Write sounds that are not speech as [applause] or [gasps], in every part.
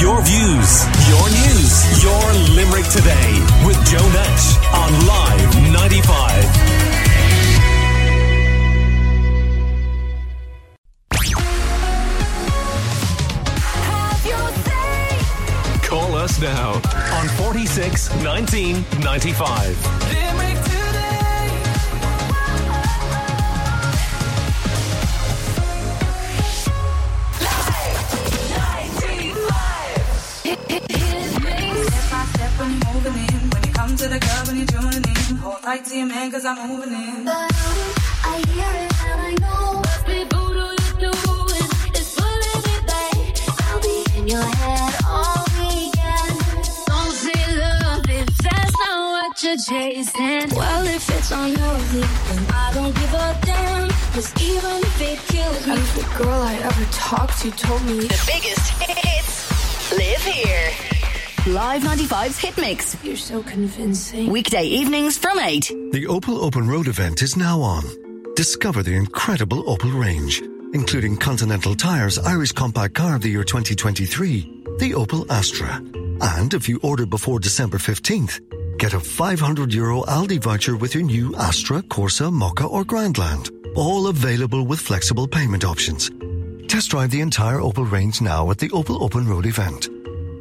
Your views, your news, your Limerick today with Joe Nash on Live 95. Call us now on 46 19 95. To your man cause I'm moving in. I hear it and I know what voodoo you're doing is pulling me back. I'll be in your head all weekend. Don't say love if that's not what you're chasing. Well, if it's on your leave, then I don't give a damn. Cause even if it kills me, Every girl I ever talked to told me The biggest hits live here. Live 95's Hit Mix. you're so convincing. Weekday evenings from 8. The Opel Open Road event is now on. Discover the incredible Opel range, including Continental Tires Irish Compact Car of the Year 2023, the Opel Astra. And if you order before December 15th, get a 500 euro Aldi voucher with your new Astra, Corsa, Mokka or Grandland. All available with flexible payment options. Test drive the entire Opel range now at the Opel Open Road event.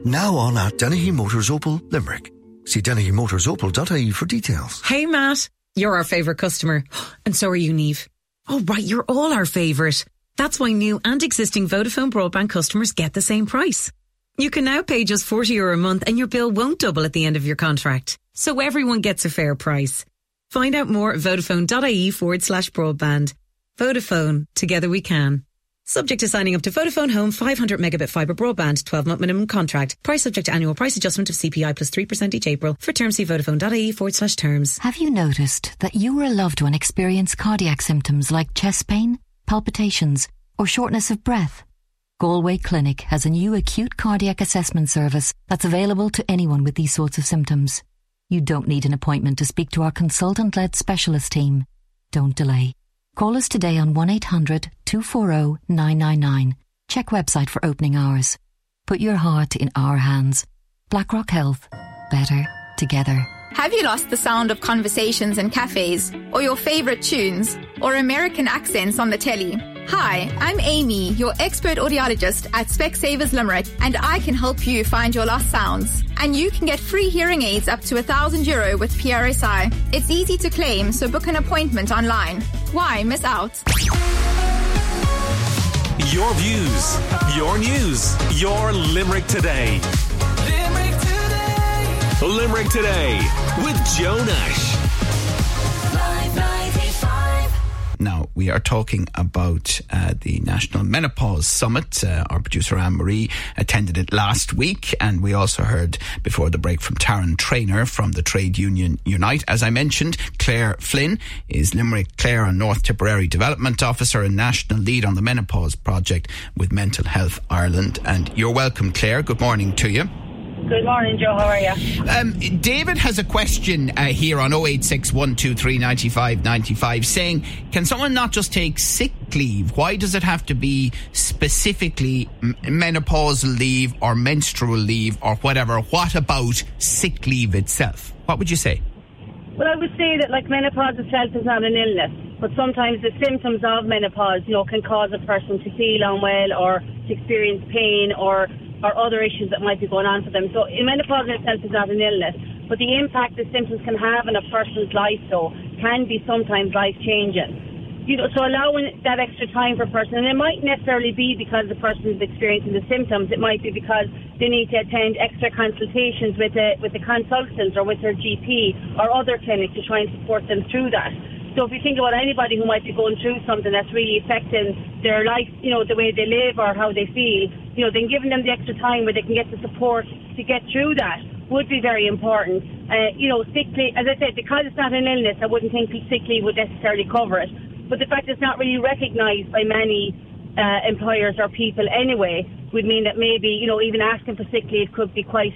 Now on at Dennehy Motors Opel, Limerick. See dennehymotorsopel.ie for details. Hey, Matt. You're our favourite customer. [gasps] And so are you, Neve. Oh, right. You're all our favourite. That's why new and existing Vodafone broadband customers get the same price. You can now pay just 40 euro a month and your bill won't double at the end of your contract. So everyone gets a fair price. Find out more at vodafone.ie forward slash broadband. Vodafone. Together we can. Subject to signing up to Vodafone Home 500 megabit fibre broadband, 12 month minimum contract. Price subject to annual price adjustment of CPI plus 3% each April. For terms, see vodafone.ie forward slash terms. Have you noticed that you or a loved one experience cardiac symptoms like chest pain, palpitations, or shortness of breath? Galway Clinic has a new acute cardiac assessment service that's available to anyone with these sorts of symptoms. You don't need an appointment to speak to our consultant led specialist team. Don't delay. Call us today on 1 800 240 999. Check website for opening hours. Put your heart in our hands. BlackRock Health. Better together. Have you lost the sound of conversations in cafes, or your favorite tunes, or American accents on the telly? Hi, I'm Amy, your expert audiologist at Specsavers Limerick, and I can help you find your lost sounds. And you can get free hearing aids up to a thousand euro with PRSI. It's easy to claim, so book an appointment online. Why miss out? Your views, your news, your Limerick today. Limerick today. Limerick today with Joe Nash. Now, we are talking about uh, the National Menopause Summit. Uh, our producer Anne Marie attended it last week, and we also heard before the break from Taryn Trainor from the Trade Union Unite. As I mentioned, Claire Flynn is Limerick Clare and North Tipperary Development Officer and National Lead on the Menopause Project with Mental Health Ireland. And you're welcome, Claire. Good morning to you. Good morning, Joe. How are you? Um, David has a question uh, here on 086 123 95 95 saying, Can someone not just take sick leave? Why does it have to be specifically m- menopausal leave or menstrual leave or whatever? What about sick leave itself? What would you say? Well, I would say that like menopause itself is not an illness, but sometimes the symptoms of menopause, you know, can cause a person to feel unwell or to experience pain or or other issues that might be going on for them. So menopause in itself is not an illness, but the impact the symptoms can have on a person's life, though, can be sometimes life changing. You know, so allowing that extra time for a person, and it might necessarily be because the person is experiencing the symptoms. It might be because they need to attend extra consultations with the with the consultant or with their GP or other clinic to try and support them through that. So if you think about anybody who might be going through something that's really affecting their life, you know, the way they live or how they feel, you know, then giving them the extra time where they can get the support to get through that would be very important. Uh, you know, sick leave, as I said, because it's not an illness, I wouldn't think sick leave would necessarily cover it. But the fact it's not really recognised by many uh, employers or people anyway would mean that maybe, you know, even asking for sick leave could be quite,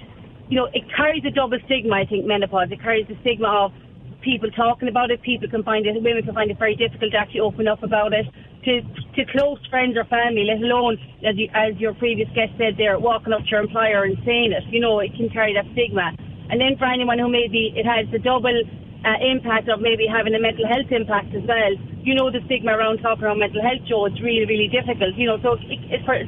you know, it carries a double stigma, I think, menopause. It carries the stigma of people talking about it. People can find it, women can find it very difficult to actually open up about it. to to close friends or family, let alone as you, as your previous guest said, there walking up to your employer and saying it. You know, it can carry that stigma. And then for anyone who maybe it has the double uh, impact of maybe having a mental health impact as well. You know, the stigma around talking around mental health, Joe, it's really, really difficult. You know, so it, it, for,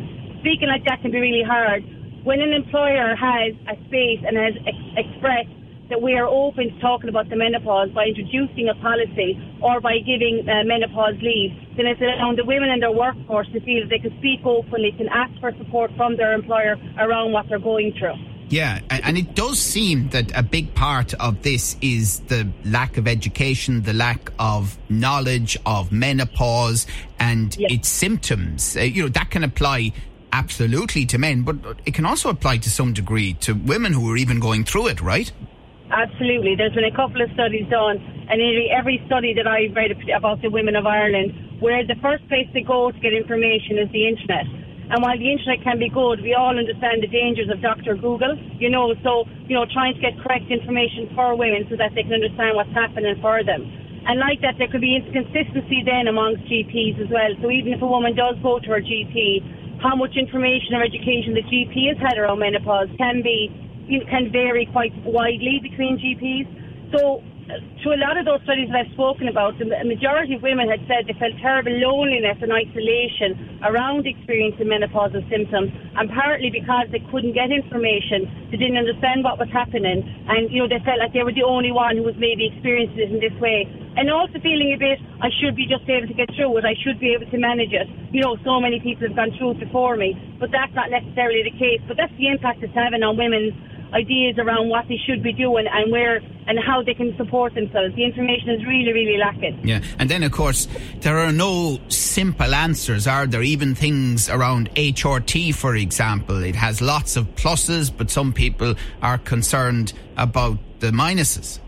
speaking like that can be really hard. When an employer has a space and has ex- expressed that we are open to talking about the menopause by introducing a policy or by giving uh, menopause leave, then it's allowing the women in their workforce to feel that they can speak openly, can ask for support from their employer around what they're going through. Yeah, and it does seem that a big part of this is the lack of education, the lack of knowledge of menopause and yes. its symptoms. Uh, you know, that can apply absolutely to men, but it can also apply to some degree to women who are even going through it, right? Absolutely. There's been a couple of studies done, and nearly every study that I've read about the women of Ireland, where the first place to go to get information is the internet and while the internet can be good, we all understand the dangers of Dr. Google, you know, so, you know, trying to get correct information for women so that they can understand what's happening for them. And like that, there could be inconsistency then amongst GPs as well. So even if a woman does go to her GP, how much information or education the GP has had around menopause can be, can vary quite widely between GPs. So uh, to a lot of those studies that I've spoken about, the majority of women had said they felt terrible loneliness and isolation around experiencing menopausal symptoms, and partly because they couldn't get information, they didn't understand what was happening, and you know they felt like they were the only one who was maybe experiencing it in this way, and also feeling a bit, I should be just able to get through it, I should be able to manage it. You know, so many people have gone through it before me, but that's not necessarily the case. But that's the impact it's having on women's ideas around what they should be doing and where and how they can support themselves. The information is really, really lacking. Yeah, and then of course there are no simple answers, are there? Even things around HRT, for example, it has lots of pluses, but some people are concerned about the minuses.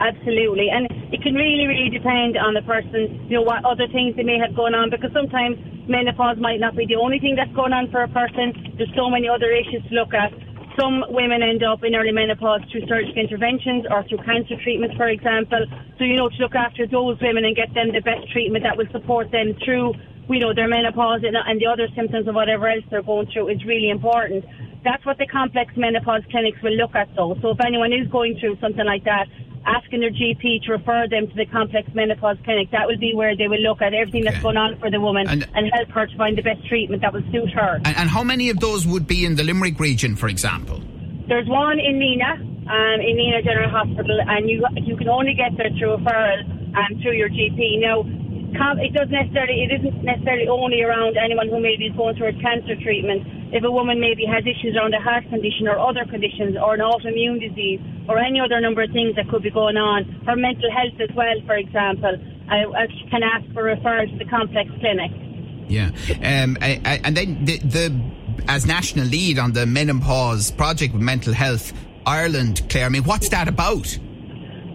Absolutely, and it can really, really depend on the person. You know what other things they may have going on because sometimes menopause might not be the only thing that's going on for a person. There's so many other issues to look at. Some women end up in early menopause through surgical interventions or through cancer treatments, for example. So, you know, to look after those women and get them the best treatment that will support them through, you know, their menopause and, and the other symptoms of whatever else they're going through is really important. That's what the complex menopause clinics will look at, though. So, if anyone is going through something like that, asking their GP to refer them to the complex menopause clinic. That will be where they will look at everything okay. that's going on for the woman and, and, help her to find the best treatment that will suit her. And, and, how many of those would be in the Limerick region, for example? There's one in Nenagh, um, in Nenagh General Hospital, and you you can only get there through referral um, through your GP. Now, it doesn't necessarily it isn't necessarily only around anyone who maybe is going through a cancer treatment. If a woman maybe has issues around a heart condition or other conditions or an autoimmune disease or any other number of things that could be going on, her mental health as well, for example, I, I can ask for referral to the complex clinic. Yeah, um, I, I, and then the, the as national lead on the menopause project with mental health Ireland, Claire. I mean, what's that about?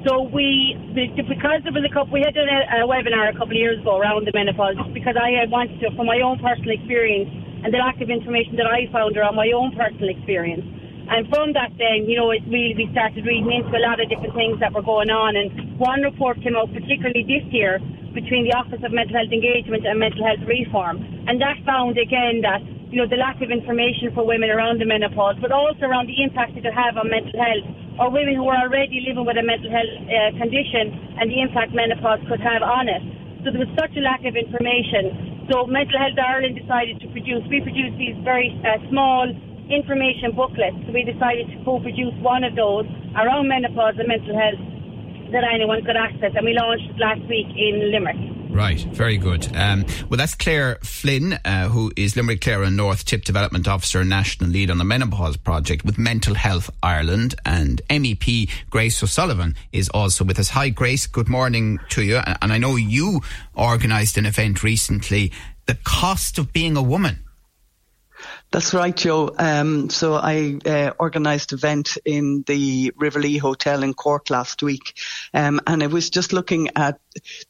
So we, because there was a couple, we had done a, a webinar a couple of years ago around the menopause, because I wanted to, from my own personal experience and the lack of information that I found around my own personal experience. And from that then, you know, it really, we started reading into a lot of different things that were going on. And one report came out, particularly this year, between the Office of Mental Health Engagement and Mental Health Reform. And that found again that, you know, the lack of information for women around the menopause, but also around the impact it could have on mental health or women who are already living with a mental health uh, condition and the impact menopause could have on it. So there was such a lack of information. So Mental Health Ireland decided to produce, we produced these very uh, small information booklets. So we decided to co-produce one of those around menopause and mental health that anyone could access. And we launched last week in Limerick. Right, very good. Um, well, that's Claire Flynn, uh, who is Limerick Clare and North Tip Development Officer and National Lead on the Menopause Project with Mental Health Ireland. And MEP Grace O'Sullivan is also with us. Hi, Grace. Good morning to you. And I know you organised an event recently, The Cost of Being a Woman. That's right, Joe. Um, so I uh, organised an event in the River Lee Hotel in Cork last week, um, and I was just looking at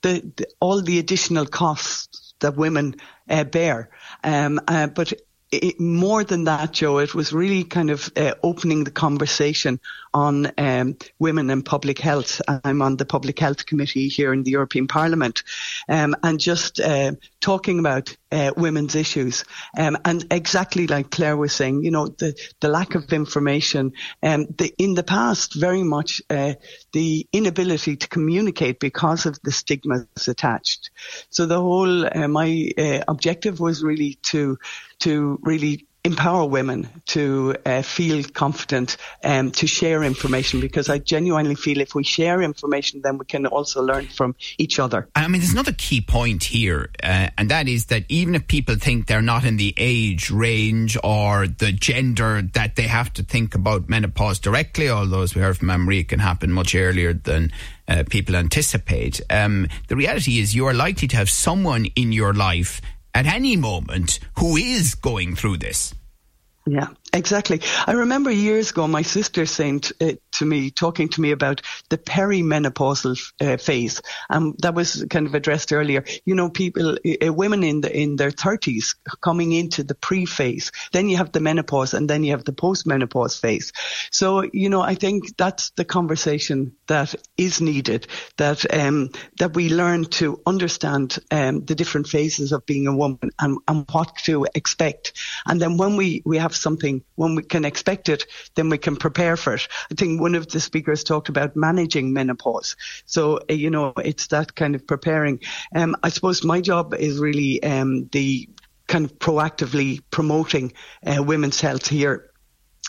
the, the, all the additional costs that women uh, bear. Um, uh, but it, more than that, Joe, it was really kind of uh, opening the conversation on um, women and public health. I'm on the Public Health Committee here in the European Parliament, um, and just uh, talking about uh, women's issues. Um, and exactly like Claire was saying, you know, the, the lack of information, um, the, in the past, very much uh, the inability to communicate because of the stigmas attached. So the whole, uh, my uh, objective was really to to really empower women to uh, feel confident um, to share information because I genuinely feel if we share information, then we can also learn from each other. I mean, there's another key point here, uh, and that is that even if people think they're not in the age range or the gender that they have to think about menopause directly, although as we heard from Anne-Marie, it can happen much earlier than uh, people anticipate. Um, the reality is you are likely to have someone in your life at any moment who is going through this. Yeah, exactly. I remember years ago my sister saying to, uh, to me, talking to me about the perimenopausal uh, phase, and um, that was kind of addressed earlier. You know, people, uh, women in the in their thirties coming into the pre phase, then you have the menopause, and then you have the postmenopause phase. So, you know, I think that's the conversation that is needed. That um, that we learn to understand um, the different phases of being a woman and, and what to expect, and then when we we have something, when we can expect it, then we can prepare for it. I think one of the speakers talked about managing menopause. So, uh, you know, it's that kind of preparing. Um, I suppose my job is really um, the kind of proactively promoting uh, women's health here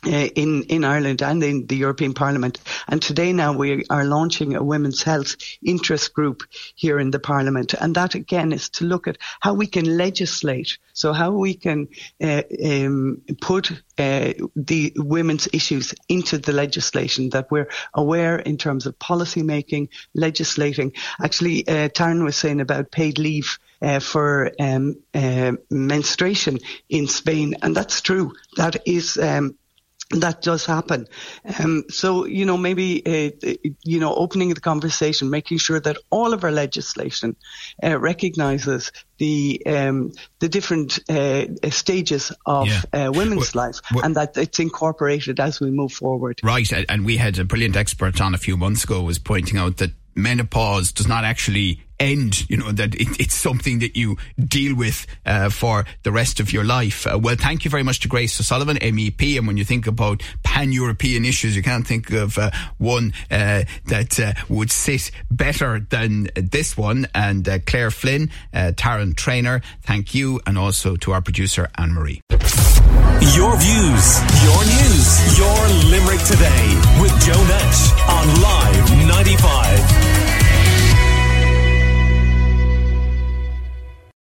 uh, in in Ireland and in the European Parliament. And today now we are launching a women's health interest group here in the Parliament, and that again is to look at how we can legislate. So how we can uh, um, put uh, the women's issues into the legislation that we're aware in terms of policy making, legislating. Actually, uh, Taryn was saying about paid leave. Uh, for um, uh, menstruation in Spain, and that's true. That is um, that does happen. Um, so, you know, maybe, uh, you know, opening the conversation, making sure that all of our legislation uh, recognizes the um, the different uh, stages of yeah. Uh, women's well, life well, and that it's incorporated as we move forward. Right. And we had a brilliant expert on a few months ago was pointing out that menopause does not actually end, you know, that it, it's something that you deal with uh, for the rest of your life. Uh, well, thank you very much to Grace O'Sullivan, MEP. And when you think about pan European issues, you can't think of uh, one uh, that uh, would sit better than this one. And uh, Claire Flynn, uh, Taryn Trainor, thank you. And also to our producer, Anne Marie. Your views, your news, your Limerick today with Joe Nash on Live 95.